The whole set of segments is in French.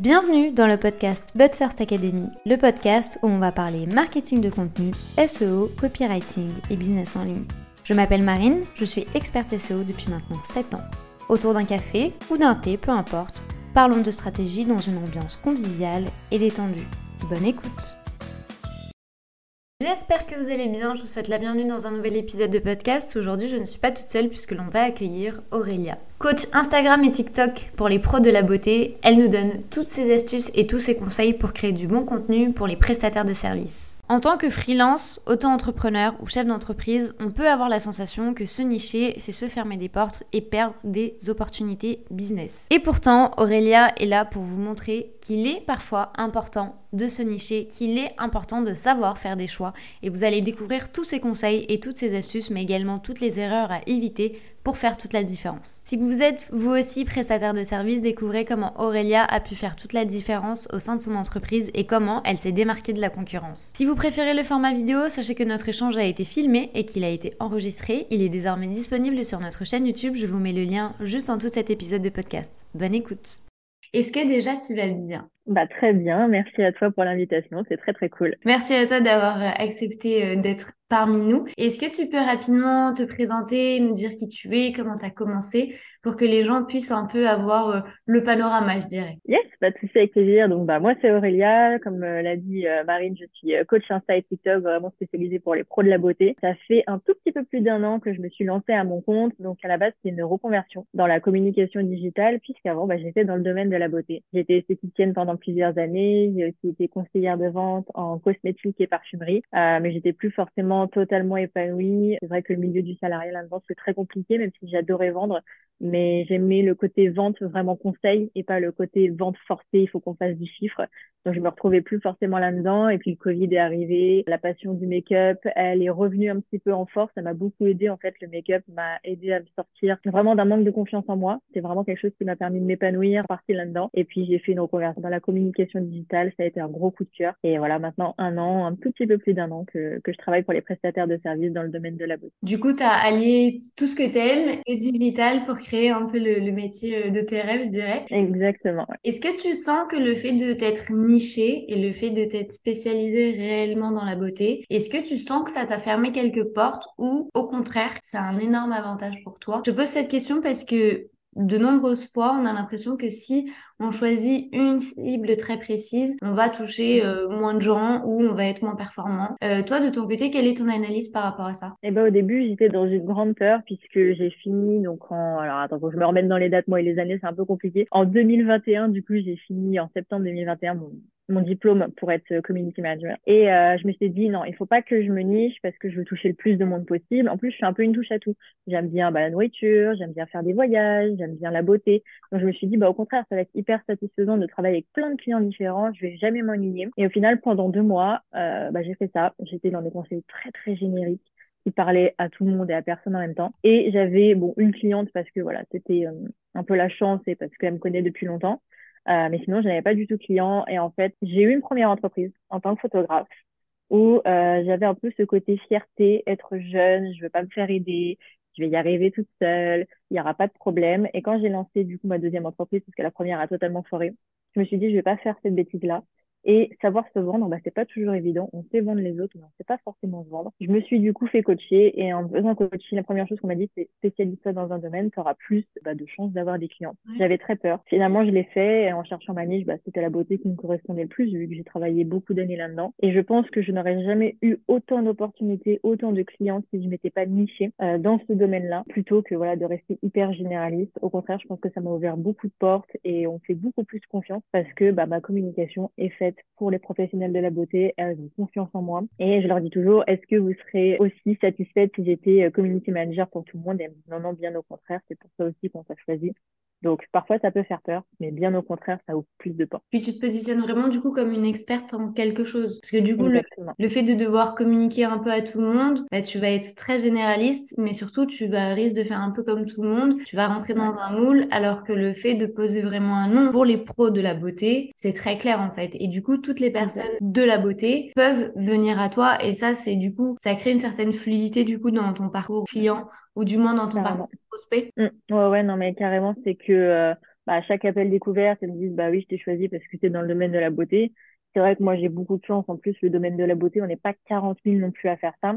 Bienvenue dans le podcast But First Academy, le podcast où on va parler marketing de contenu, SEO, copywriting et business en ligne. Je m'appelle Marine, je suis experte SEO depuis maintenant 7 ans. Autour d'un café ou d'un thé, peu importe, parlons de stratégie dans une ambiance conviviale et détendue. Bonne écoute J'espère que vous allez bien, je vous souhaite la bienvenue dans un nouvel épisode de podcast. Aujourd'hui je ne suis pas toute seule puisque l'on va accueillir Aurélia. Coach Instagram et TikTok pour les pros de la beauté, elle nous donne toutes ses astuces et tous ses conseils pour créer du bon contenu pour les prestataires de services. En tant que freelance, auto-entrepreneur ou chef d'entreprise, on peut avoir la sensation que se nicher, c'est se fermer des portes et perdre des opportunités business. Et pourtant, Aurélia est là pour vous montrer qu'il est parfois important de se nicher, qu'il est important de savoir faire des choix et vous allez découvrir tous ces conseils et toutes ces astuces, mais également toutes les erreurs à éviter pour faire toute la différence. Si vous êtes vous aussi prestataire de service, découvrez comment Aurélia a pu faire toute la différence au sein de son entreprise et comment elle s'est démarquée de la concurrence. Si vous préférez le format vidéo, sachez que notre échange a été filmé et qu'il a été enregistré. Il est désormais disponible sur notre chaîne YouTube. Je vous mets le lien juste en tout cet épisode de podcast. Bonne écoute. Est-ce que déjà tu vas bien? Bah, très bien, merci à toi pour l'invitation, c'est très très cool. Merci à toi d'avoir euh, accepté euh, d'être parmi nous. Est-ce que tu peux rapidement te présenter, nous dire qui tu es, comment tu as commencé, pour que les gens puissent un peu avoir euh, le panorama, je dirais? Yes, pas de souci, avec plaisir. Donc, bah, moi, c'est Aurélia. Comme l'a dit Marine, je suis coach Insta et TikTok, vraiment spécialisée pour les pros de la beauté. Ça fait un tout petit peu plus d'un an que je me suis lancée à mon compte. Donc, à la base, c'est une reconversion dans la communication digitale, puisqu'avant, bah, j'étais dans le domaine de la beauté. J'étais esthéticienne pendant plusieurs années. J'ai aussi été conseillère de vente en cosmétique et parfumerie, euh, mais j'étais plus forcément totalement épanouie. C'est vrai que le milieu du salariat là-dedans, c'est très compliqué, même si j'adorais vendre, mais j'aimais le côté vente vraiment conseil et pas le côté vente forcée, il faut qu'on fasse du chiffre. Donc, je me retrouvais plus forcément là-dedans. Et puis, le Covid est arrivé. La passion du make-up, elle est revenue un petit peu en force. Ça m'a beaucoup aidé. En fait, le make-up m'a aidé à me sortir vraiment d'un manque de confiance en moi. C'est vraiment quelque chose qui m'a permis de m'épanouir, partir là-dedans. Et puis, j'ai fait une reconversion dans la communication digitale. Ça a été un gros coup de cœur. Et voilà, maintenant, un an, un tout petit peu plus d'un an que, que je travaille pour les prestataires de services dans le domaine de la beauté. Du coup, tu as allié tout ce que tu aimes et digital pour créer un peu le, le métier de tes rêves, je dirais. Exactement. Est-ce que tu sens que le fait de t'être niché et le fait de t'être spécialisé réellement dans la beauté, est-ce que tu sens que ça t'a fermé quelques portes ou au contraire, c'est un énorme avantage pour toi? Je pose cette question parce que de nombreuses fois, on a l'impression que si on choisit une cible très précise, on va toucher euh, moins de gens ou on va être moins performant. Euh, toi, de ton côté, quelle est ton analyse par rapport à ça? Eh ben, au début, j'étais dans une grande peur puisque j'ai fini donc en alors attends, faut que je me remette dans les dates moi et les années, c'est un peu compliqué. En 2021, du coup, j'ai fini en septembre 2021 mon mon diplôme pour être community manager. Et euh, je me suis dit non, il faut pas que je me niche parce que je veux toucher le plus de monde possible. En plus, je suis un peu une touche à tout. J'aime bien bah, la nourriture, j'aime bien faire des voyages, j'aime bien la beauté. Donc je me suis dit bah au contraire, ça va être hyper satisfaisant de travailler avec plein de clients différents. Je vais jamais m'ennuyer. Et au final, pendant deux mois, euh, bah, j'ai fait ça. J'étais dans des conseils très très génériques qui parlaient à tout le monde et à personne en même temps. Et j'avais bon une cliente parce que voilà, c'était euh, un peu la chance et parce qu'elle me connaît depuis longtemps. Euh, mais sinon, je n'avais pas du tout de clients. Et en fait, j'ai eu une première entreprise en tant que photographe où euh, j'avais un peu ce côté fierté, être jeune, je veux pas me faire aider, je vais y arriver toute seule, il n'y aura pas de problème. Et quand j'ai lancé du coup ma deuxième entreprise, parce que la première a totalement foré, je me suis dit, je vais pas faire cette bêtise-là. Et savoir se vendre, bah, c'est pas toujours évident. On sait vendre les autres, mais on sait pas forcément se vendre. Je me suis du coup fait coacher et en faisant coaching, la première chose qu'on m'a dit, c'est spécialise-toi dans un domaine, tu auras plus bah, de chances d'avoir des clients. J'avais très peur. Finalement, je l'ai fait et en cherchant ma niche, bah, c'était la beauté qui me correspondait le plus vu que j'ai travaillé beaucoup d'années là-dedans. Et je pense que je n'aurais jamais eu autant d'opportunités, autant de clients si je m'étais pas nichée euh, dans ce domaine-là, plutôt que voilà de rester hyper généraliste. Au contraire, je pense que ça m'a ouvert beaucoup de portes et on fait beaucoup plus confiance parce que bah, ma communication est faite pour les professionnels de la beauté. Elles ont confiance en moi. Et je leur dis toujours, est-ce que vous serez aussi satisfaite si j'étais euh, community manager pour tout le monde? Non, non, bien au contraire. C'est pour ça aussi qu'on t'a choisi. Donc parfois ça peut faire peur, mais bien au contraire, ça ouvre plus de portes. Puis tu te positionnes vraiment du coup comme une experte en quelque chose. Parce que du coup, le, fait de devoir communiquer un peu à tout le monde, bah, tu vas être très généraliste, mais surtout tu vas risquer de faire un peu comme tout le monde. Tu vas rentrer dans un moule, alors que le fait de poser vraiment un nom pour les pros de la beauté, c'est très clair en fait. Et du coup, toutes les personnes de la beauté peuvent venir à toi. Et ça, c'est du coup, ça crée une certaine fluidité du coup dans ton parcours client ou du moins dans ton parcours prospect. Mmh. Ouais, ouais, non, mais carrément, c'est que euh, bah, à chaque appel découverte, elles me disent, bah oui, je t'ai choisi parce que tu es dans le domaine de la beauté. C'est vrai que moi, j'ai beaucoup de chance. En plus, le domaine de la beauté, on n'est pas 40 000 non plus à faire ça.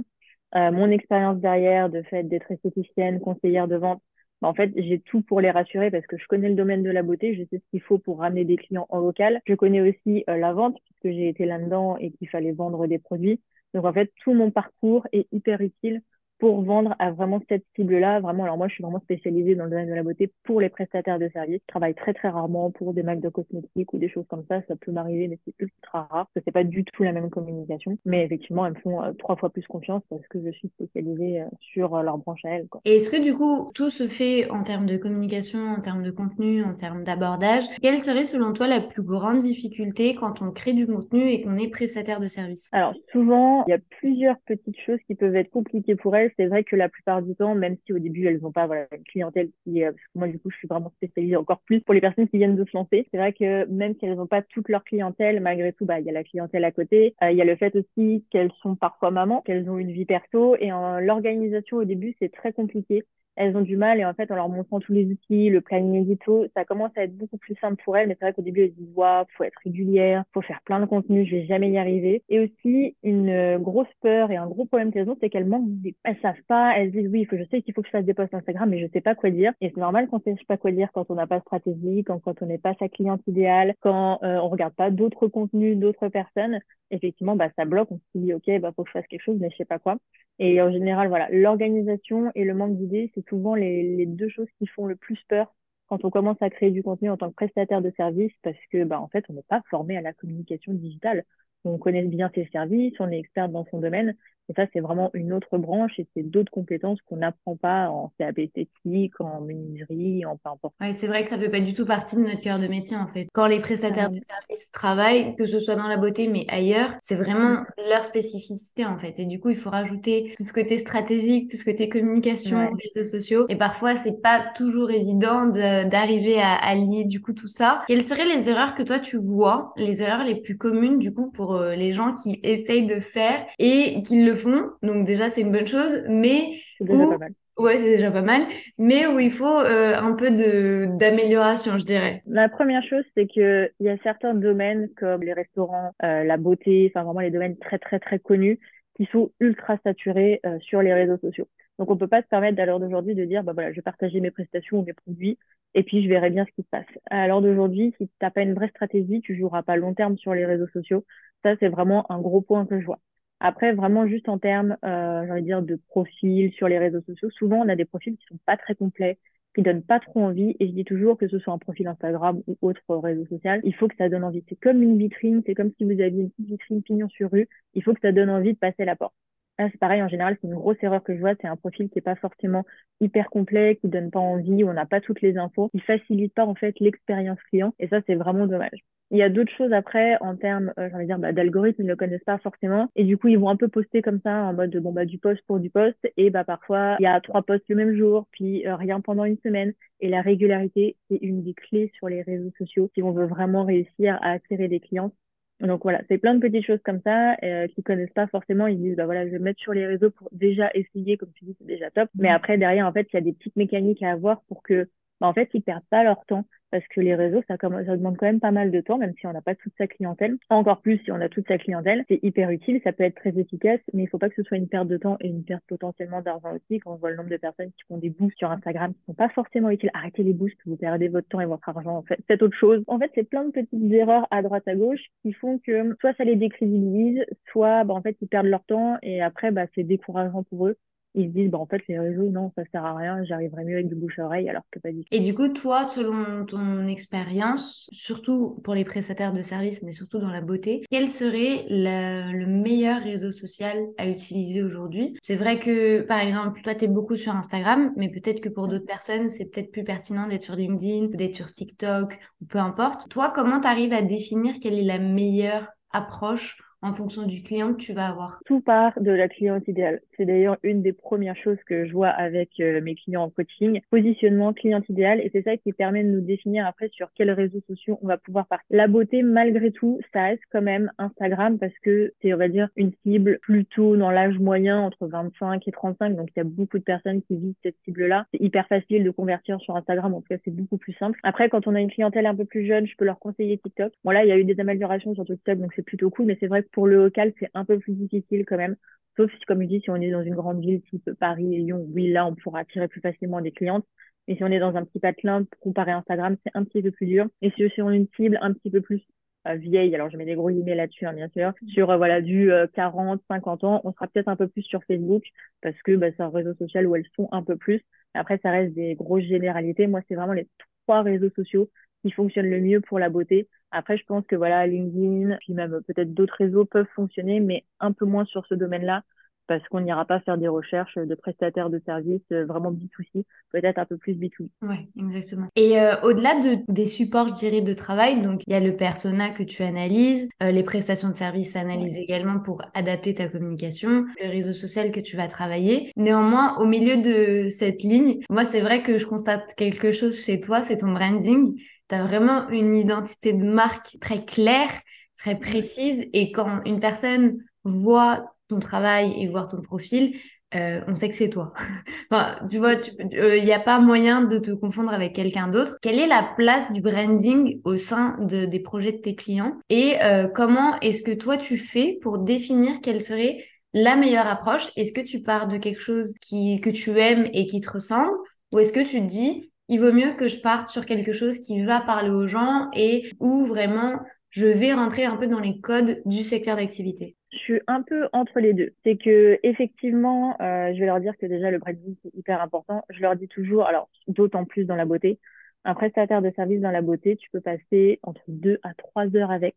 Euh, mon expérience derrière, de fait d'être esthéticienne, conseillère de vente, bah, en fait, j'ai tout pour les rassurer parce que je connais le domaine de la beauté, je sais ce qu'il faut pour ramener des clients en local. Je connais aussi euh, la vente puisque j'ai été là-dedans et qu'il fallait vendre des produits. Donc en fait, tout mon parcours est hyper utile pour vendre à vraiment cette cible-là. Vraiment, alors moi, je suis vraiment spécialisée dans le domaine de la beauté pour les prestataires de services. Je travaille très, très rarement pour des marques de cosmétiques ou des choses comme ça. Ça peut m'arriver, mais c'est ultra rare. Ce n'est pas du tout la même communication. Mais effectivement, elles me font euh, trois fois plus confiance parce que je suis spécialisée euh, sur euh, leur branche à elles. Et est-ce que du coup, tout se fait en termes de communication, en termes de contenu, en termes d'abordage? Quelle serait selon toi la plus grande difficulté quand on crée du contenu et qu'on est prestataire de service Alors souvent, il y a plusieurs petites choses qui peuvent être compliquées pour elles c'est vrai que la plupart du temps, même si au début elles n'ont pas voilà, une clientèle qui, euh, parce que moi du coup je suis vraiment spécialisée encore plus pour les personnes qui viennent de se lancer, c'est vrai que même si elles n'ont pas toute leur clientèle, malgré tout, bah il y a la clientèle à côté, euh, il y a le fait aussi qu'elles sont parfois mamans, qu'elles ont une vie perso. Et l'organisation au début c'est très compliqué elles ont du mal et en fait en leur montrant tous les outils, le planning édito, ça commence à être beaucoup plus simple pour elles. Mais c'est vrai qu'au début elles disent ouais, faut être régulière, faut faire plein de contenu, je vais jamais y arriver. Et aussi une euh, grosse peur et un gros problème qu'elles ont, c'est qu'elles manquent, des... elles savent pas, elles disent oui, faut, je sais qu'il faut que je fasse des posts Instagram, mais je sais pas quoi dire. Et c'est normal qu'on ne sait pas quoi dire quand on n'a pas de stratégie, quand, quand on n'est pas sa cliente idéale, quand euh, on regarde pas d'autres contenus d'autres personnes. Effectivement, bah ça bloque. On se dit ok, bah faut que je fasse quelque chose, mais je sais pas quoi. Et en général, voilà, l'organisation et le manque d'idées, c'est souvent les, deux choses qui font le plus peur quand on commence à créer du contenu en tant que prestataire de service, parce que, bah, en fait, on n'est pas formé à la communication digitale. On connaît bien ses services, on est expert dans son domaine, et ça, c'est vraiment une autre branche et c'est d'autres compétences qu'on n'apprend pas en CAP esthétique, en menuiserie, en peu importe. Ouais, c'est vrai que ça fait pas du tout partie de notre cœur de métier, en fait. Quand les prestataires de services travaillent, que ce soit dans la beauté, mais ailleurs, c'est vraiment leur spécificité, en fait. Et du coup, il faut rajouter tout ce côté stratégique, tout ce côté communication, réseaux sociaux. Et parfois, c'est pas toujours évident d'arriver à allier, du coup, tout ça. Quelles seraient les erreurs que toi, tu vois, les erreurs les plus communes, du coup, pour euh, les gens qui essayent de faire et qui le font. Donc déjà, c'est une bonne chose. Mais pas mal. Ouais, c'est déjà pas mal, mais où il faut euh, un peu de d'amélioration, je dirais. La première chose, c'est que il y a certains domaines comme les restaurants, euh, la beauté, enfin vraiment les domaines très très très connus qui sont ultra saturés euh, sur les réseaux sociaux. Donc on peut pas se permettre à l'heure d'aujourd'hui de dire bah voilà, je vais partager mes prestations ou mes produits et puis je verrai bien ce qui se passe. À l'heure d'aujourd'hui, si tu n'as pas une vraie stratégie, tu joueras pas long terme sur les réseaux sociaux. Ça c'est vraiment un gros point que je vois. Après, vraiment juste en termes, euh, j'ai envie de dire, de profil sur les réseaux sociaux, souvent on a des profils qui sont pas très complets, qui donnent pas trop envie. Et je dis toujours que ce soit un profil Instagram ou autre réseau social, il faut que ça donne envie. C'est comme une vitrine, c'est comme si vous aviez une petite vitrine pignon sur rue. Il faut que ça donne envie de passer la porte. Là, c'est pareil, en général, c'est une grosse erreur que je vois, c'est un profil qui est pas forcément hyper complet, qui donne pas envie, où on n'a pas toutes les infos, qui facilite pas en fait l'expérience client. Et ça, c'est vraiment dommage. Il y a d'autres choses après en termes, euh, j'ai envie de dire, bah, d'algorithmes, ils ne le connaissent pas forcément. Et du coup, ils vont un peu poster comme ça en mode bon bah du post pour du post. Et bah parfois, il y a trois posts le même jour, puis euh, rien pendant une semaine. Et la régularité, c'est une des clés sur les réseaux sociaux si on veut vraiment réussir à attirer des clients. Donc voilà, c'est plein de petites choses comme ça euh, qui connaissent pas forcément. Ils disent bah voilà, je vais mettre sur les réseaux pour déjà essayer, comme tu dis, c'est déjà top. Mais mmh. après derrière, en fait, il y a des petites mécaniques à avoir pour que, bah, en fait, ils perdent pas leur temps parce que les réseaux, ça, ça demande quand même pas mal de temps, même si on n'a pas toute sa clientèle. Encore plus si on a toute sa clientèle, c'est hyper utile, ça peut être très efficace, mais il faut pas que ce soit une perte de temps et une perte potentiellement d'argent aussi. Quand on voit le nombre de personnes qui font des boosts sur Instagram qui sont pas forcément utiles, arrêtez les boosts, vous perdez votre temps et votre argent. En fait, faites autre chose. En fait, c'est plein de petites erreurs à droite à gauche qui font que soit ça les décrédibilise, soit bah, en fait ils perdent leur temps et après bah, c'est décourageant pour eux ils se disent bah, en fait les réseaux non ça sert à rien j'arriverai mieux avec du bouche à oreille alors que pas du tout. et du coup toi selon ton expérience surtout pour les prestataires de services mais surtout dans la beauté quel serait le meilleur réseau social à utiliser aujourd'hui? C'est vrai que par exemple toi tu es beaucoup sur Instagram mais peut-être que pour d'autres personnes c'est peut-être plus pertinent d'être sur LinkedIn d'être sur TikTok ou peu importe. Toi comment tu arrives à définir quelle est la meilleure approche en fonction du client que tu vas avoir Tout part de la cliente idéale. C'est d'ailleurs une des premières choses que je vois avec euh, mes clients en coaching. Positionnement cliente idéale et c'est ça qui permet de nous définir après sur quels réseaux sociaux on va pouvoir partir. La beauté, malgré tout, ça reste quand même Instagram parce que c'est, on va dire, une cible plutôt dans l'âge moyen entre 25 et 35. Donc, il y a beaucoup de personnes qui visent cette cible-là. C'est hyper facile de convertir sur Instagram. En tout cas, c'est beaucoup plus simple. Après, quand on a une clientèle un peu plus jeune, je peux leur conseiller TikTok. Bon, là, il y a eu des améliorations sur TikTok, donc c'est plutôt cool. Mais c'est vrai pour le local, c'est un peu plus difficile quand même. Sauf si, comme je dis, si on est dans une grande ville type Paris et Lyon, oui, là, on pourra attirer plus facilement des clientes. Mais si on est dans un petit patelin, comparé à Instagram, c'est un petit peu plus dur. Et si on a une cible un petit peu plus euh, vieille, alors je mets des gros guillemets là-dessus, hein, bien sûr, sur euh, voilà du 40, euh, 50 ans, on sera peut-être un peu plus sur Facebook parce que bah, c'est un réseau social où elles sont un peu plus. Après, ça reste des grosses généralités. Moi, c'est vraiment les trois réseaux sociaux qui fonctionnent le mieux pour la beauté. Après, je pense que voilà, LinkedIn, puis même peut-être d'autres réseaux peuvent fonctionner, mais un peu moins sur ce domaine-là parce qu'on n'ira pas faire des recherches de prestataires de services euh, vraiment B2C, peut-être un peu plus B2B. Oui, exactement. Et euh, au-delà de, des supports, je dirais, de travail, donc il y a le persona que tu analyses, euh, les prestations de services analysent également pour adapter ta communication, le réseau social que tu vas travailler. Néanmoins, au milieu de cette ligne, moi, c'est vrai que je constate quelque chose chez toi, c'est ton branding. Tu as vraiment une identité de marque très claire, très précise. Et quand une personne voit ton travail et voir ton profil, euh, on sait que c'est toi. enfin, tu vois, il n'y euh, a pas moyen de te confondre avec quelqu'un d'autre. Quelle est la place du branding au sein de, des projets de tes clients? Et euh, comment est-ce que toi tu fais pour définir quelle serait la meilleure approche? Est-ce que tu pars de quelque chose qui, que tu aimes et qui te ressemble? Ou est-ce que tu te dis il vaut mieux que je parte sur quelque chose qui va parler aux gens et où vraiment je vais rentrer un peu dans les codes du secteur d'activité je suis un peu entre les deux. C'est que effectivement, euh, je vais leur dire que déjà le branding c'est hyper important. Je leur dis toujours, alors d'autant plus dans la beauté, un prestataire de service dans la beauté, tu peux passer entre deux à trois heures avec.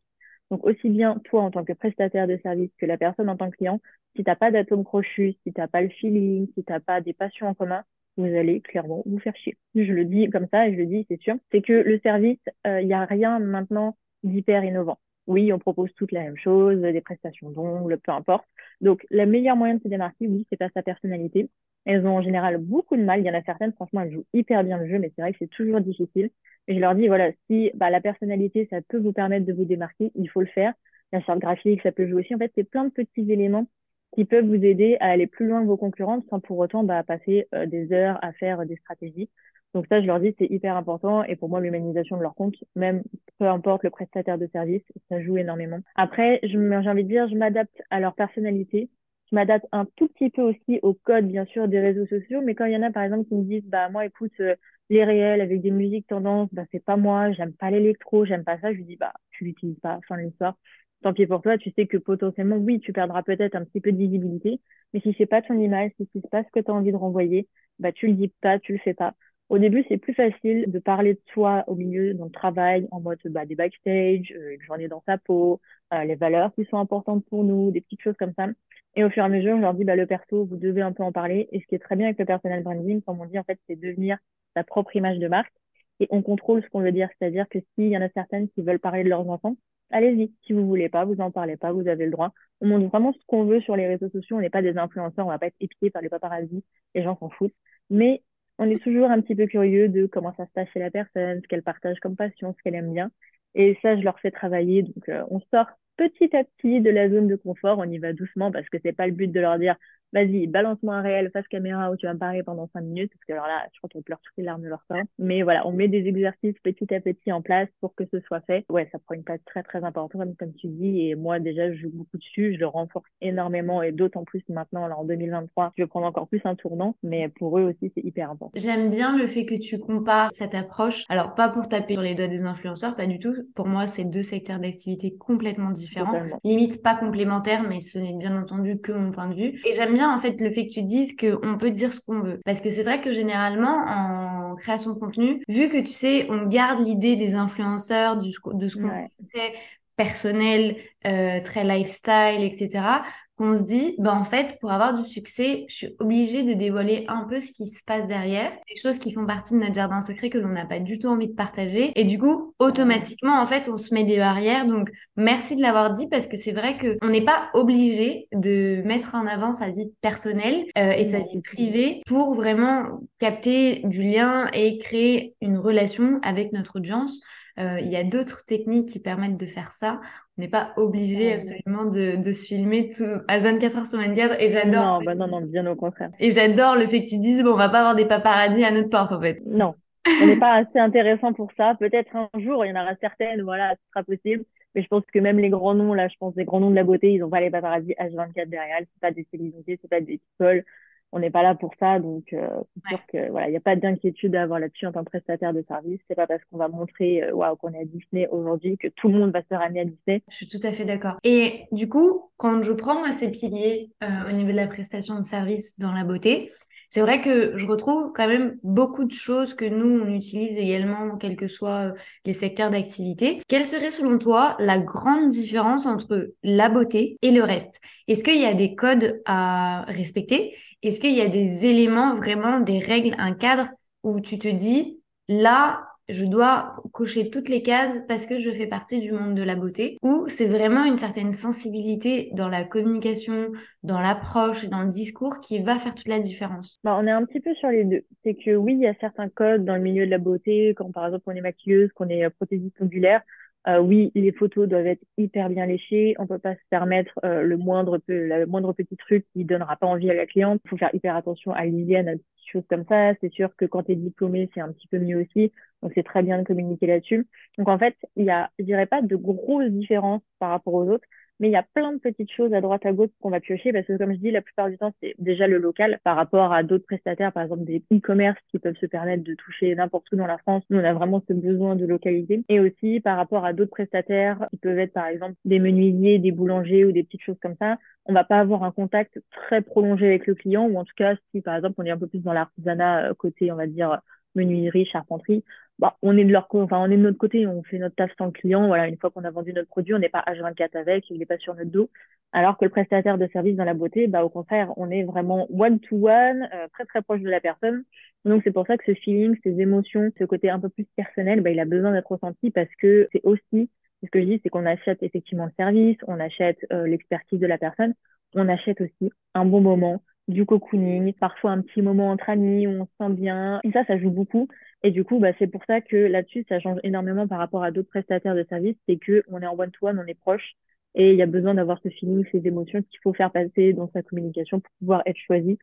Donc aussi bien toi en tant que prestataire de service que la personne en tant que client, si t'as pas d'atome crochu, si t'as pas le feeling, si t'as pas des passions en commun, vous allez clairement vous faire chier. Je le dis comme ça et je le dis, c'est sûr. C'est que le service, il euh, n'y a rien maintenant d'hyper innovant oui, on propose toutes la même chose, des prestations d'ongles, peu importe. Donc, le meilleur moyen de se démarquer, oui, c'est pas sa personnalité. Elles ont en général beaucoup de mal. Il y en a certaines, franchement, elles jouent hyper bien le jeu, mais c'est vrai que c'est toujours difficile. Et je leur dis, voilà, si bah, la personnalité, ça peut vous permettre de vous démarquer, il faut le faire. La charte graphique, ça peut jouer aussi. En fait, c'est plein de petits éléments qui peuvent vous aider à aller plus loin que vos concurrentes sans pour autant bah, passer euh, des heures à faire des stratégies. Donc ça, je leur dis, c'est hyper important. Et pour moi, l'humanisation de leur compte, même peu importe le prestataire de service, ça joue énormément. Après, j'ai envie de dire, je m'adapte à leur personnalité. Je m'adapte un tout petit peu aussi au code, bien sûr, des réseaux sociaux. Mais quand il y en a, par exemple, qui me disent, bah moi, écoute, euh, les réels avec des musiques tendances, bah c'est pas moi, j'aime pas l'électro, j'aime pas ça. Je lui dis, bah tu l'utilises pas, fin de l'histoire. Tant pis pour toi, tu sais que potentiellement, oui, tu perdras peut-être un petit peu de visibilité, mais si c'est pas ton image, si c'est pas ce que tu as envie de renvoyer, bah tu le dis pas, tu le fais pas. Au début, c'est plus facile de parler de soi au milieu, dans le travail, en mode bah, des backstage, euh, une journée dans sa peau, euh, les valeurs qui sont importantes pour nous, des petites choses comme ça. Et au fur et à mesure, je leur dis, bah, le perso, vous devez un peu en parler. Et ce qui est très bien avec le personal branding, comme on dit, en fait, c'est devenir sa propre image de marque. Et on contrôle ce qu'on veut dire. C'est-à-dire que s'il y en a certaines qui veulent parler de leurs enfants, allez-y. Si vous voulez pas, vous en parlez pas, vous avez le droit. On montre vraiment ce qu'on veut sur les réseaux sociaux. On n'est pas des influenceurs, on va pas être épiés par les paparazzis. Les gens s'en foutent. Mais on est toujours un petit peu curieux de comment ça se passe chez la personne, ce qu'elle partage comme passion, ce qu'elle aime bien. Et ça, je leur fais travailler. Donc, euh, on sort petit à petit de la zone de confort. On y va doucement parce que c'est pas le but de leur dire vas-y, balance-moi un réel face caméra où tu vas me parler pendant cinq minutes, parce que alors là, je crois qu'elles pleurent toutes les larmes de leur corps. Mais voilà, on met des exercices petit à petit en place pour que ce soit fait. Ouais, ça prend une place très très importante, comme tu dis, et moi déjà, je joue beaucoup dessus, je le renforce énormément, et d'autant plus maintenant, là, en 2023, je vais prendre encore plus un tournant, mais pour eux aussi, c'est hyper important. J'aime bien le fait que tu compares cette approche. Alors, pas pour taper sur les doigts des influenceurs, pas du tout. Pour moi, c'est deux secteurs d'activité complètement différents. Limite pas complémentaires, mais ce n'est bien entendu que mon point de vue. Et j'aime bien en fait le fait que tu dises qu'on peut dire ce qu'on veut. Parce que c'est vrai que généralement en création de contenu, vu que tu sais, on garde l'idée des influenceurs, du, de ce qu'on fait personnel, euh, très lifestyle, etc. qu'on se dit, bah en fait, pour avoir du succès, je suis obligée de dévoiler un peu ce qui se passe derrière, des choses qui font partie de notre jardin secret que l'on n'a pas du tout envie de partager. Et du coup, automatiquement, en fait, on se met des barrières. Donc, merci de l'avoir dit parce que c'est vrai qu'on n'est pas obligé de mettre en avant sa vie personnelle euh, et sa vie privée pour vraiment capter du lien et créer une relation avec notre audience. Euh, il y a d'autres techniques qui permettent de faire ça. On n'est pas obligé absolument de, de, se filmer tout, à 24 heures sur 24 et j'adore. Non, bah non, non, bien au contraire. Et j'adore le fait que tu dises, bon, on va pas avoir des paparazzis à notre porte en fait. Non, on n'est pas assez intéressant pour ça. Peut-être un jour, il y en aura certaines, voilà, ce sera possible. Mais je pense que même les grands noms, là, je pense les grands noms de la beauté, ils n'ont pas les paparazzis H24 derrière. C'est pas des célébrités, c'est pas des people on n'est pas là pour ça, donc euh, c'est sûr que voilà, il n'y a pas d'inquiétude à avoir là-dessus en tant que prestataire de service. C'est pas parce qu'on va montrer euh, waouh qu'on est à Disney aujourd'hui que tout le monde va se ramener à Disney. Je suis tout à fait d'accord. Et du coup, quand je prends moi ces piliers euh, au niveau de la prestation de service dans la beauté, c'est vrai que je retrouve quand même beaucoup de choses que nous, on utilise également, quels que soient euh, les secteurs d'activité. Quelle serait selon toi la grande différence entre la beauté et le reste? Est-ce qu'il y a des codes à respecter? Est-ce qu'il y a des éléments, vraiment des règles, un cadre où tu te dis, là, je dois cocher toutes les cases parce que je fais partie du monde de la beauté, ou c'est vraiment une certaine sensibilité dans la communication, dans l'approche dans le discours qui va faire toute la différence bah, On est un petit peu sur les deux. C'est que oui, il y a certains codes dans le milieu de la beauté, quand par exemple on est maquilleuse, qu'on est prothésiste ongulaire, euh, oui, les photos doivent être hyper bien léchées. On peut pas se permettre euh, le moindre peu, le moindre petit truc qui donnera pas envie à la cliente. Il faut faire hyper attention à l'hygiène, à des choses comme ça. C'est sûr que quand tu es diplômé, c'est un petit peu mieux aussi. Donc c'est très bien de communiquer là-dessus. Donc en fait, il y a, je dirais pas de grosses différences par rapport aux autres mais il y a plein de petites choses à droite à gauche qu'on va piocher parce que comme je dis, la plupart du temps, c'est déjà le local par rapport à d'autres prestataires, par exemple des e-commerce qui peuvent se permettre de toucher n'importe où dans la France. Nous, on a vraiment ce besoin de localité et aussi par rapport à d'autres prestataires qui peuvent être par exemple des menuisiers, des boulangers ou des petites choses comme ça. On va pas avoir un contact très prolongé avec le client ou en tout cas si par exemple on est un peu plus dans l'artisanat euh, côté, on va dire menuiserie, charpenterie, bah, on est de leur enfin, on est de notre côté, on fait notre taf sans client. Voilà, une fois qu'on a vendu notre produit, on n'est pas H24 avec, il n'est pas sur notre dos. Alors que le prestataire de service dans la beauté, bah, au contraire, on est vraiment one to one, euh, très très proche de la personne. Donc c'est pour ça que ce feeling, ces émotions, ce côté un peu plus personnel, bah, il a besoin d'être ressenti parce que c'est aussi, ce que je dis, c'est qu'on achète effectivement le service, on achète euh, l'expertise de la personne, on achète aussi un bon moment, du cocooning, parfois un petit moment entre amis où on se sent bien. Et ça, ça joue beaucoup. Et du coup, bah, c'est pour ça que là-dessus, ça change énormément par rapport à d'autres prestataires de services. C'est que on est en one-to-one, on est proche. Et il y a besoin d'avoir ce feeling, ces émotions qu'il faut faire passer dans sa communication pour pouvoir être choisi.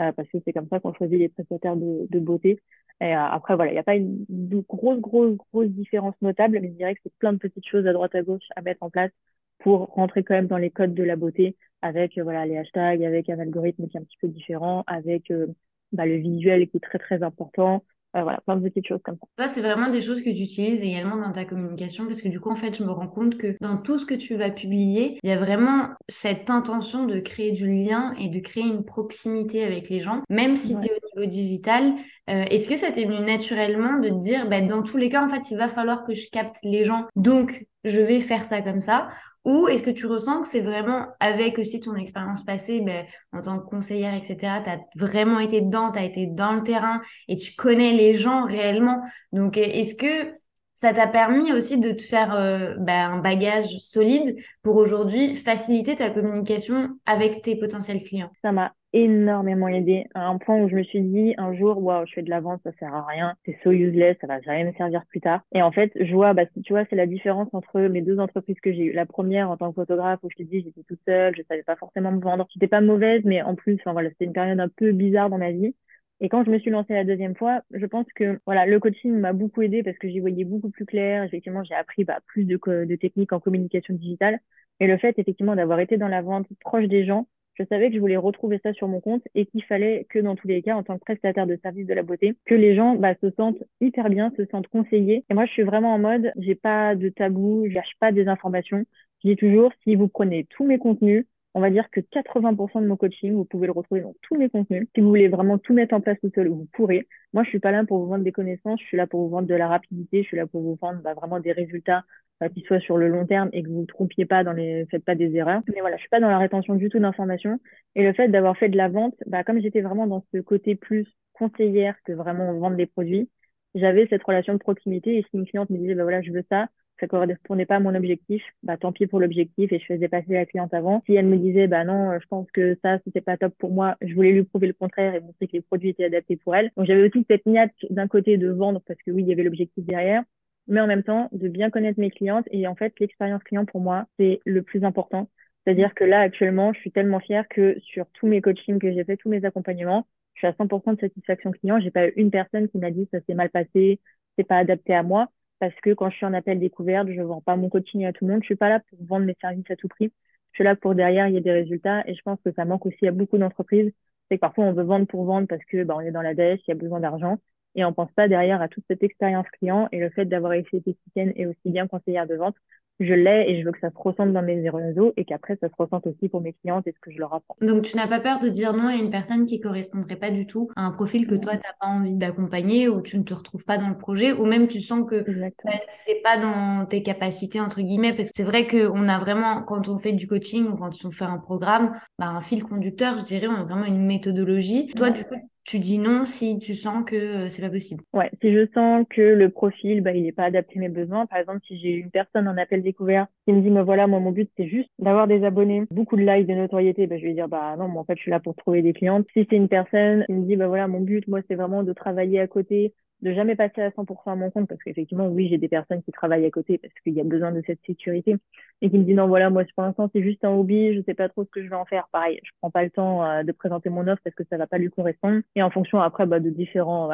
Euh, parce que c'est comme ça qu'on choisit les prestataires de, de beauté. Et euh, après, voilà, il n'y a pas une, grosse, grosse, grosse différence notable, mais je dirais que c'est plein de petites choses à droite à gauche à mettre en place pour rentrer quand même dans les codes de la beauté avec euh, voilà les hashtags, avec un algorithme qui est un petit peu différent, avec euh, bah, le visuel qui est très très important. Euh, voilà, plein de petites choses comme ça. Ça, c'est vraiment des choses que tu utilises également dans ta communication parce que du coup, en fait, je me rends compte que dans tout ce que tu vas publier, il y a vraiment cette intention de créer du lien et de créer une proximité avec les gens, même si tu es au niveau digital. Est-ce que ça t'est venu naturellement de te dire, bah, dans tous les cas, en fait, il va falloir que je capte les gens, donc je vais faire ça comme ça? Ou est-ce que tu ressens que c'est vraiment avec aussi ton expérience passée ben, en tant que conseillère, etc., tu as vraiment été dedans, tu as été dans le terrain et tu connais les gens réellement. Donc, est-ce que ça t'a permis aussi de te faire euh, ben, un bagage solide pour aujourd'hui faciliter ta communication avec tes potentiels clients? Ça m'a énormément aidé. À un point où je me suis dit un jour waouh je fais de la vente ça sert à rien c'est so useless ça va jamais me servir plus tard. Et en fait je vois bah tu vois c'est la différence entre mes deux entreprises que j'ai eues. La première en tant que photographe où je te dis j'étais toute seule je savais pas forcément me vendre. J'étais pas mauvaise mais en plus enfin voilà c'était une période un peu bizarre dans ma vie. Et quand je me suis lancée la deuxième fois, je pense que voilà, le coaching m'a beaucoup aidé parce que j'y voyais beaucoup plus clair. Effectivement, j'ai appris bah, plus de, de techniques en communication digitale. Et le fait, effectivement, d'avoir été dans la vente proche des gens, je savais que je voulais retrouver ça sur mon compte et qu'il fallait que dans tous les cas, en tant que prestataire de service de la beauté, que les gens bah, se sentent hyper bien, se sentent conseillés. Et moi, je suis vraiment en mode, j'ai pas de tabou, je cherche pas des informations. Je dis toujours, si vous prenez tous mes contenus, on va dire que 80% de mon coaching, vous pouvez le retrouver dans tous mes contenus. Si vous voulez vraiment tout mettre en place tout seul, vous pourrez. Moi, je suis pas là pour vous vendre des connaissances, je suis là pour vous vendre de la rapidité, je suis là pour vous vendre bah, vraiment des résultats euh, qui soient sur le long terme et que vous ne trompiez pas dans les, faites pas des erreurs. Mais voilà, je suis pas dans la rétention du tout d'informations. Et le fait d'avoir fait de la vente, bah, comme j'étais vraiment dans ce côté plus conseillère que vraiment vendre des produits, j'avais cette relation de proximité et si une cliente me disait, bah voilà, je veux ça, ça correspondait pas à mon objectif, bah tant pis pour l'objectif et je faisais passer la cliente avant. Si elle me disait bah non, je pense que ça c'était pas top pour moi, je voulais lui prouver le contraire et montrer que les produits étaient adaptés pour elle. Donc j'avais aussi cette niaque d'un côté de vendre parce que oui, il y avait l'objectif derrière, mais en même temps de bien connaître mes clientes et en fait l'expérience client pour moi, c'est le plus important. C'est-à-dire que là actuellement, je suis tellement fière que sur tous mes coachings que j'ai fait, tous mes accompagnements, je suis à 100% de satisfaction client. J'ai pas eu une personne qui m'a dit ça s'est mal passé, c'est pas adapté à moi parce que quand je suis en appel découverte, je vends pas mon coaching à tout le monde. Je suis pas là pour vendre mes services à tout prix. Je suis là pour derrière, il y a des résultats. Et je pense que ça manque aussi à beaucoup d'entreprises. C'est que parfois, on veut vendre pour vendre parce que, bah, est dans la DS, il y a besoin d'argent. Et on pense pas derrière à toute cette expérience client et le fait d'avoir été esthéticienne et aussi bien conseillère de vente je l'ai et je veux que ça se ressente dans mes réseaux et qu'après ça se ressente aussi pour mes clientes et ce que je leur apprends. Donc tu n'as pas peur de dire non à une personne qui correspondrait pas du tout à un profil que toi tu n'as pas envie d'accompagner ou tu ne te retrouves pas dans le projet ou même tu sens que bah, c'est pas dans tes capacités entre guillemets parce que c'est vrai qu'on a vraiment quand on fait du coaching ou quand on fait un programme bah, un fil conducteur je dirais on a vraiment une méthodologie. Toi du coup tu dis non si tu sens que euh, c'est pas possible. Ouais, si je sens que le profil, bah, il n'est pas adapté à mes besoins. Par exemple, si j'ai une personne en appel découvert qui me dit, moi voilà, moi mon but c'est juste d'avoir des abonnés, beaucoup de likes, de notoriété, bah, je vais dire, bah non, moi en fait je suis là pour trouver des clientes. Si c'est une personne qui me dit, bah voilà, mon but, moi c'est vraiment de travailler à côté, de jamais passer à 100% à mon compte parce qu'effectivement, oui, j'ai des personnes qui travaillent à côté parce qu'il y a besoin de cette sécurité et qui me disent non, voilà, moi, pour l'instant, c'est juste un hobby, je sais pas trop ce que je vais en faire. Pareil, je prends pas le temps euh, de présenter mon offre parce que ça va pas lui correspondre et en fonction après, bah, de différents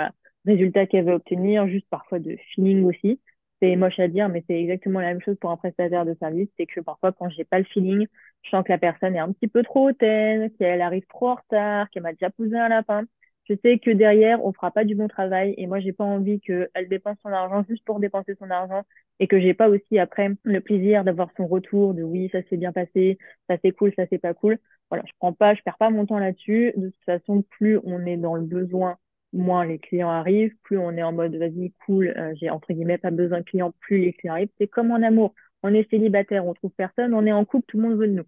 résultats qu'elle veut obtenir, juste parfois de feeling aussi. C'est moche à dire, mais c'est exactement la même chose pour un prestataire de service. C'est que parfois, quand j'ai pas le feeling, je sens que la personne est un petit peu trop hautaine, qu'elle arrive trop en retard, qu'elle m'a déjà posé un lapin je sais que derrière, on fera pas du bon travail et moi, j'ai pas envie qu'elle dépense son argent juste pour dépenser son argent et que j'ai pas aussi après le plaisir d'avoir son retour de oui, ça s'est bien passé, ça c'est cool, ça c'est pas cool. Voilà, je prends pas, je perds pas mon temps là-dessus. De toute façon, plus on est dans le besoin, moins les clients arrivent, plus on est en mode vas-y, cool, euh, j'ai entre guillemets pas besoin de clients, plus les clients arrivent. C'est comme en amour. On est célibataire, on trouve personne, on est en couple, tout le monde veut de nous.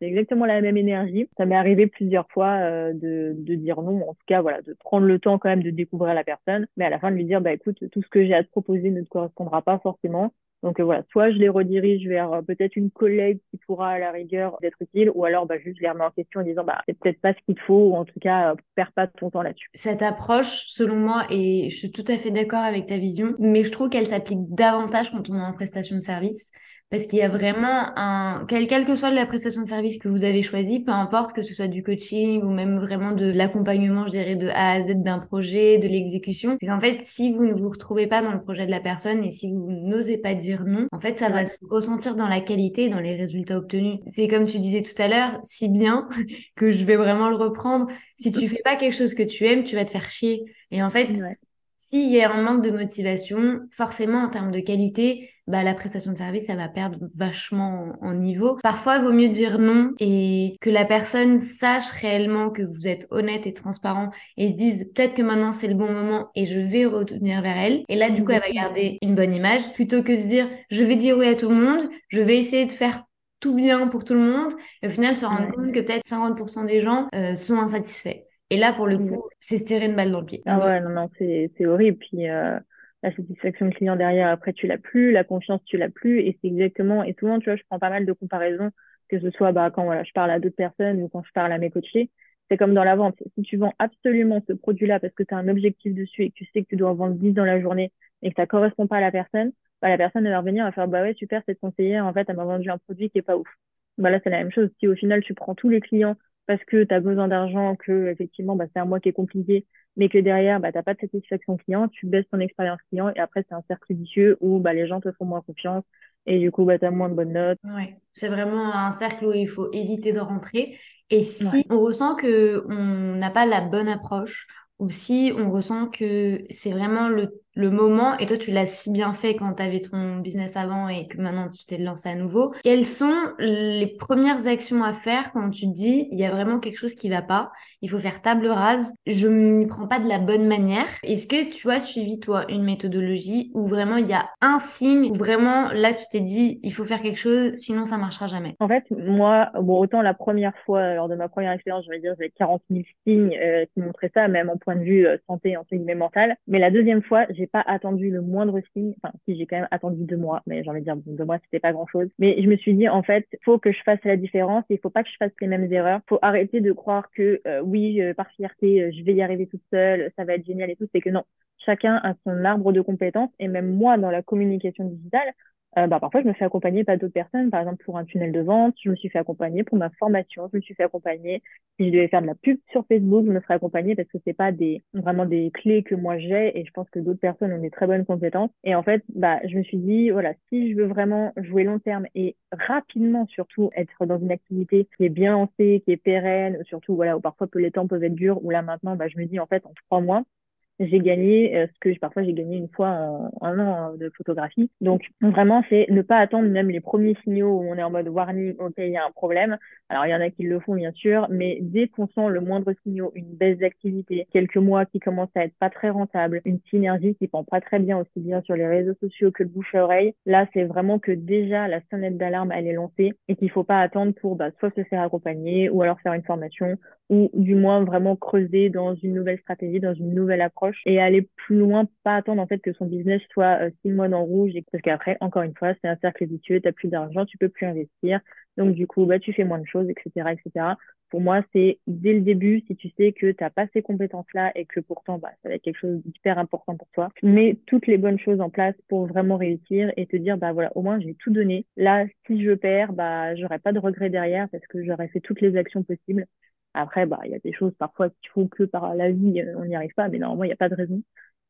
C'est exactement la même énergie. Ça m'est arrivé plusieurs fois euh, de, dire non, en tout cas, voilà, de prendre le temps quand même de découvrir la personne, mais à la fin de lui dire, bah écoute, tout ce que j'ai à te proposer ne te correspondra pas forcément. Donc euh, voilà, soit je les redirige vers euh, peut-être une collègue qui pourra à la rigueur d'être utile, ou alors bah, juste les remets en question en disant bah c'est peut-être pas ce qu'il faut, ou en tout cas perds pas ton temps là-dessus. Cette approche, selon moi, et je suis tout à fait d'accord avec ta vision, mais je trouve qu'elle s'applique davantage quand on est en prestation de service parce qu'il y a vraiment un quelle, que soit la prestation de service que vous avez choisie, peu importe que ce soit du coaching ou même vraiment de l'accompagnement, je dirais de A à Z d'un projet, de l'exécution, c'est qu'en fait si vous ne vous retrouvez pas dans le projet de la personne et si vous n'osez pas dire non, en fait ça va se ressentir dans la qualité et dans les résultats obtenus. C'est comme tu disais tout à l'heure, si bien que je vais vraiment le reprendre, si tu fais pas quelque chose que tu aimes, tu vas te faire chier. Et en fait, s'il y a un manque de motivation, forcément en termes de qualité, bah, la prestation de service, ça va perdre vachement en, niveau. Parfois, il vaut mieux dire non et que la personne sache réellement que vous êtes honnête et transparent et se dise peut-être que maintenant c'est le bon moment et je vais retourner vers elle. Et là, du coup, elle va garder une bonne image plutôt que se dire je vais dire oui à tout le monde, je vais essayer de faire tout bien pour tout le monde et au final se rendre compte que peut-être 50% des gens euh, sont insatisfaits. Et là, pour le coup, c'est se tirer une balle dans le pied. Ah ouais, non, non, c'est, horrible. Puis euh, la satisfaction client derrière, après, tu l'as plus, la confiance, tu l'as plus. Et c'est exactement, et souvent, tu vois, je prends pas mal de comparaisons, que ce soit bah, quand voilà, je parle à d'autres personnes ou quand je parle à mes coachés. C'est comme dans la vente. Si tu vends absolument ce produit-là parce que tu as un objectif dessus et que tu sais que tu dois en vendre 10 dans la journée et que ça correspond pas à la personne, bah, la personne elle va revenir à faire bah ouais, super, cette conseillère, en fait, elle m'a vendu un produit qui est pas ouf. Bah là, c'est la même chose. Si au final, tu prends tous les clients parce que tu as besoin d'argent, que effectivement bah, c'est un mois qui est compliqué, mais que derrière bah, tu n'as pas de satisfaction client, tu baisses ton expérience client et après c'est un cercle vicieux où bah, les gens te font moins confiance et du coup bah, tu as moins de bonnes notes. Ouais, c'est vraiment un cercle où il faut éviter de rentrer. Et si on ressent qu'on n'a pas la bonne approche, ou si on ressent que c'est vraiment le, le moment, et toi tu l'as si bien fait quand tu avais ton business avant et que maintenant tu t'es lancé à nouveau, quelles sont les premières actions à faire quand tu te dis il y a vraiment quelque chose qui va pas, il faut faire table rase, je ne m'y prends pas de la bonne manière? Est-ce que tu as suivi toi une méthodologie où vraiment il y a un signe où vraiment là tu t'es dit il faut faire quelque chose sinon ça marchera jamais? En fait, moi, bon, autant la première fois, lors de ma première expérience, je vais dire, j'avais 40 000 signes euh, qui montraient ça, même en point de vue euh, santé, en guillemets mentale. Mais la deuxième fois, j'ai pas attendu le moindre signe. Enfin, si j'ai quand même attendu deux mois, mais j'ai envie de dire deux mois, c'était pas grand chose. Mais je me suis dit, en fait, faut que je fasse la différence. Il faut pas que je fasse les mêmes erreurs. Faut arrêter de croire que euh, oui, par fierté, je vais y arriver toute seule, ça va être génial et tout. C'est que non, chacun a son arbre de compétences. Et même moi, dans la communication digitale, euh, bah, parfois, je me fais accompagner par d'autres personnes, par exemple pour un tunnel de vente, je me suis fait accompagner pour ma formation, je me suis fait accompagner. Si je devais faire de la pub sur Facebook, je me ferais accompagner parce que c'est pas vraiment des clés que moi j'ai et je pense que d'autres personnes ont des très bonnes compétences. Et en fait, bah, je me suis dit voilà, si je veux vraiment jouer long terme et rapidement surtout être dans une activité qui est bien lancée, qui est pérenne, surtout voilà où parfois les temps peuvent être durs, où là maintenant, bah, je me dis en fait en trois mois, j'ai gagné euh, ce que parfois j'ai gagné une fois en, un an de photographie. Donc vraiment, c'est ne pas attendre même les premiers signaux où on est en mode warning, ok, il y a un problème. Alors il y en a qui le font bien sûr, mais dès qu'on sent le moindre signaux, une baisse d'activité, quelques mois qui commencent à être pas très rentables, une synergie qui prend pas très bien aussi bien sur les réseaux sociaux que le bouche à oreille, là c'est vraiment que déjà la sonnette d'alarme elle est lancée et qu'il faut pas attendre pour bah, soit se faire accompagner ou alors faire une formation ou du moins vraiment creuser dans une nouvelle stratégie, dans une nouvelle approche et aller plus loin, pas attendre en fait que son business soit euh, six mois dans rouge et parce qu'après, encore une fois, c'est un cercle vicieux, t'as plus d'argent, tu peux plus investir, donc du coup, bah tu fais moins de choses, etc., etc. Pour moi, c'est dès le début, si tu sais que t'as pas ces compétences-là et que pourtant, bah, ça va être quelque chose d'hyper important pour toi, mets toutes les bonnes choses en place pour vraiment réussir et te dire, bah voilà, au moins j'ai tout donné. Là, si je perds, bah j'aurai pas de regret derrière parce que j'aurais fait toutes les actions possibles. Après, bah, il y a des choses parfois qu'il faut que par la vie, euh, on n'y arrive pas, mais normalement, il n'y a pas de raison.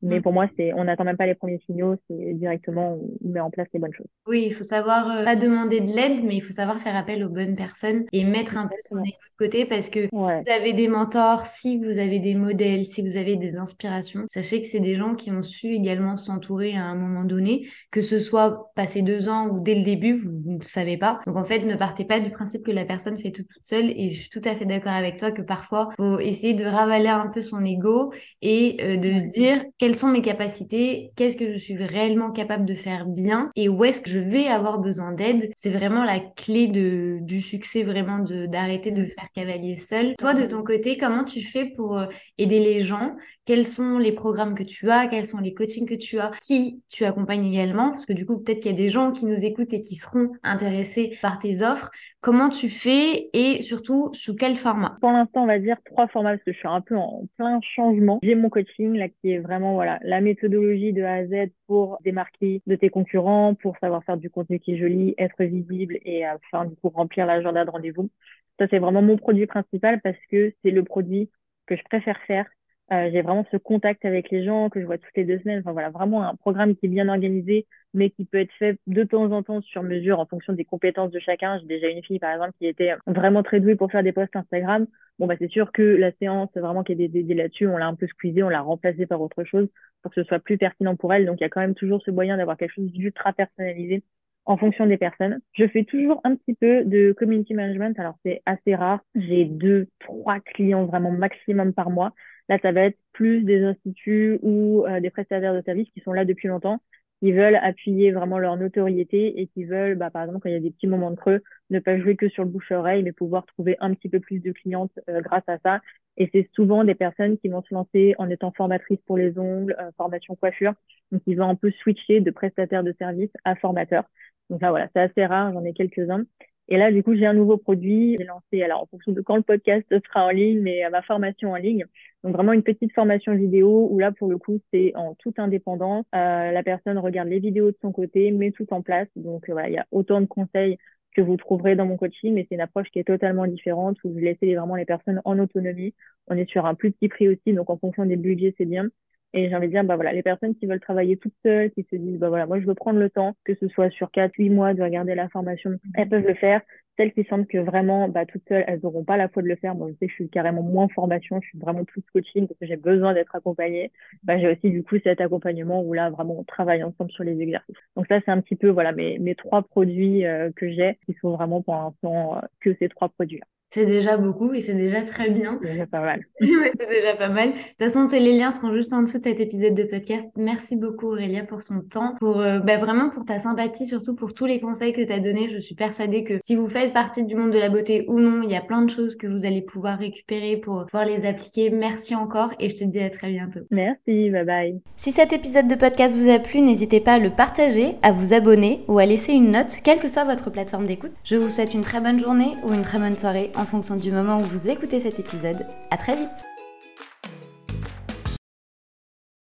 Mais mm. pour moi, c'est, on n'attend même pas les premiers signaux, c'est directement, on met en place les bonnes choses. Oui, il faut savoir euh, pas demander de l'aide, mais il faut savoir faire appel aux bonnes personnes et mettre un peu son ego de côté parce que si vous avez des mentors, si vous avez des modèles, si vous avez des inspirations, sachez que c'est des gens qui ont su également s'entourer à un moment donné, que ce soit passé deux ans ou dès le début, vous ne le savez pas. Donc en fait, ne partez pas du principe que la personne fait tout toute seule et je suis tout à fait d'accord avec toi que parfois, faut essayer de ravaler un peu son ego et euh, de se dire quelles sont mes capacités, qu'est-ce que je suis réellement capable de faire bien et où est-ce que je vais avoir besoin d'aide. C'est vraiment la clé du succès, vraiment d'arrêter de, faire cavalier seul. Toi, de ton côté, comment tu fais pour euh, aider les gens? Quels sont les programmes que tu as? Quels sont les coachings que tu as? Qui tu accompagnes également? Parce que du coup, peut-être qu'il y a des gens qui nous écoutent et qui seront intéressés par tes offres. Comment tu fais et surtout sous quel format? Pour l'instant, on va dire trois formats parce que je suis un peu en plein changement. J'ai mon coaching là qui est vraiment voilà la méthodologie de A à Z pour démarquer de tes concurrents, pour savoir faire du contenu qui est joli, être visible et enfin du coup remplir l'agenda de rendez-vous. Ça c'est vraiment mon produit principal parce que c'est le produit que je préfère faire euh, j'ai vraiment ce contact avec les gens que je vois toutes les deux semaines. Enfin voilà, vraiment un programme qui est bien organisé, mais qui peut être fait de temps en temps sur mesure en fonction des compétences de chacun. J'ai déjà une fille par exemple qui était vraiment très douée pour faire des posts Instagram. Bon bah c'est sûr que la séance vraiment qui est dédiée là-dessus, on l'a un peu squeezée, on l'a remplacée par autre chose pour que ce soit plus pertinent pour elle. Donc il y a quand même toujours ce moyen d'avoir quelque chose d'ultra personnalisé en fonction des personnes. Je fais toujours un petit peu de community management. Alors c'est assez rare. J'ai deux, trois clients vraiment maximum par mois. Là, ça va être plus des instituts ou euh, des prestataires de services qui sont là depuis longtemps, qui veulent appuyer vraiment leur notoriété et qui veulent, bah, par exemple, quand il y a des petits moments de creux, ne pas jouer que sur le bouche-oreille, mais pouvoir trouver un petit peu plus de clientes euh, grâce à ça. Et c'est souvent des personnes qui vont se lancer en étant formatrices pour les ongles, euh, formation coiffure. Donc, ils vont un peu switcher de prestataires de services à formateurs. Donc là, voilà, c'est assez rare, j'en ai quelques-uns. Et là, du coup, j'ai un nouveau produit. J'ai lancé, alors en fonction de quand le podcast sera en ligne, mais ma formation en ligne. Donc vraiment une petite formation vidéo où là, pour le coup, c'est en toute indépendance. Euh, la personne regarde les vidéos de son côté, met tout en place. Donc euh, il y a autant de conseils que vous trouverez dans mon coaching, mais c'est une approche qui est totalement différente où je laisse vraiment les personnes en autonomie. On est sur un plus petit prix aussi, donc en fonction des budgets, c'est bien. Et j'ai envie de dire, bah voilà, les personnes qui veulent travailler toutes seules, qui se disent, bah voilà, moi je veux prendre le temps, que ce soit sur 4, 8 mois de regarder la formation, elles peuvent le faire. celles qui sentent que vraiment, bah, toutes seules, elles n'auront pas la foi de le faire. Moi, je sais que je suis carrément moins formation, je suis vraiment plus coaching parce que j'ai besoin d'être accompagnée. Bah, j'ai aussi du coup cet accompagnement où là, vraiment, on travaille ensemble sur les exercices. Donc ça, c'est un petit peu voilà mes, mes trois produits euh, que j'ai qui sont vraiment pour l'instant euh, que ces trois produits-là. C'est déjà beaucoup et c'est déjà très bien. C'est déjà pas mal. c'est déjà pas mal. De toute façon, les liens seront juste en dessous de cet épisode de podcast. Merci beaucoup Aurélia pour ton temps, pour euh, bah, vraiment pour ta sympathie, surtout pour tous les conseils que tu as donnés. Je suis persuadée que si vous faites partie du monde de la beauté ou non, il y a plein de choses que vous allez pouvoir récupérer pour pouvoir les appliquer. Merci encore et je te dis à très bientôt. Merci, bye bye. Si cet épisode de podcast vous a plu, n'hésitez pas à le partager, à vous abonner ou à laisser une note, quelle que soit votre plateforme d'écoute. Je vous souhaite une très bonne journée ou une très bonne soirée en fonction du moment où vous écoutez cet épisode. À très vite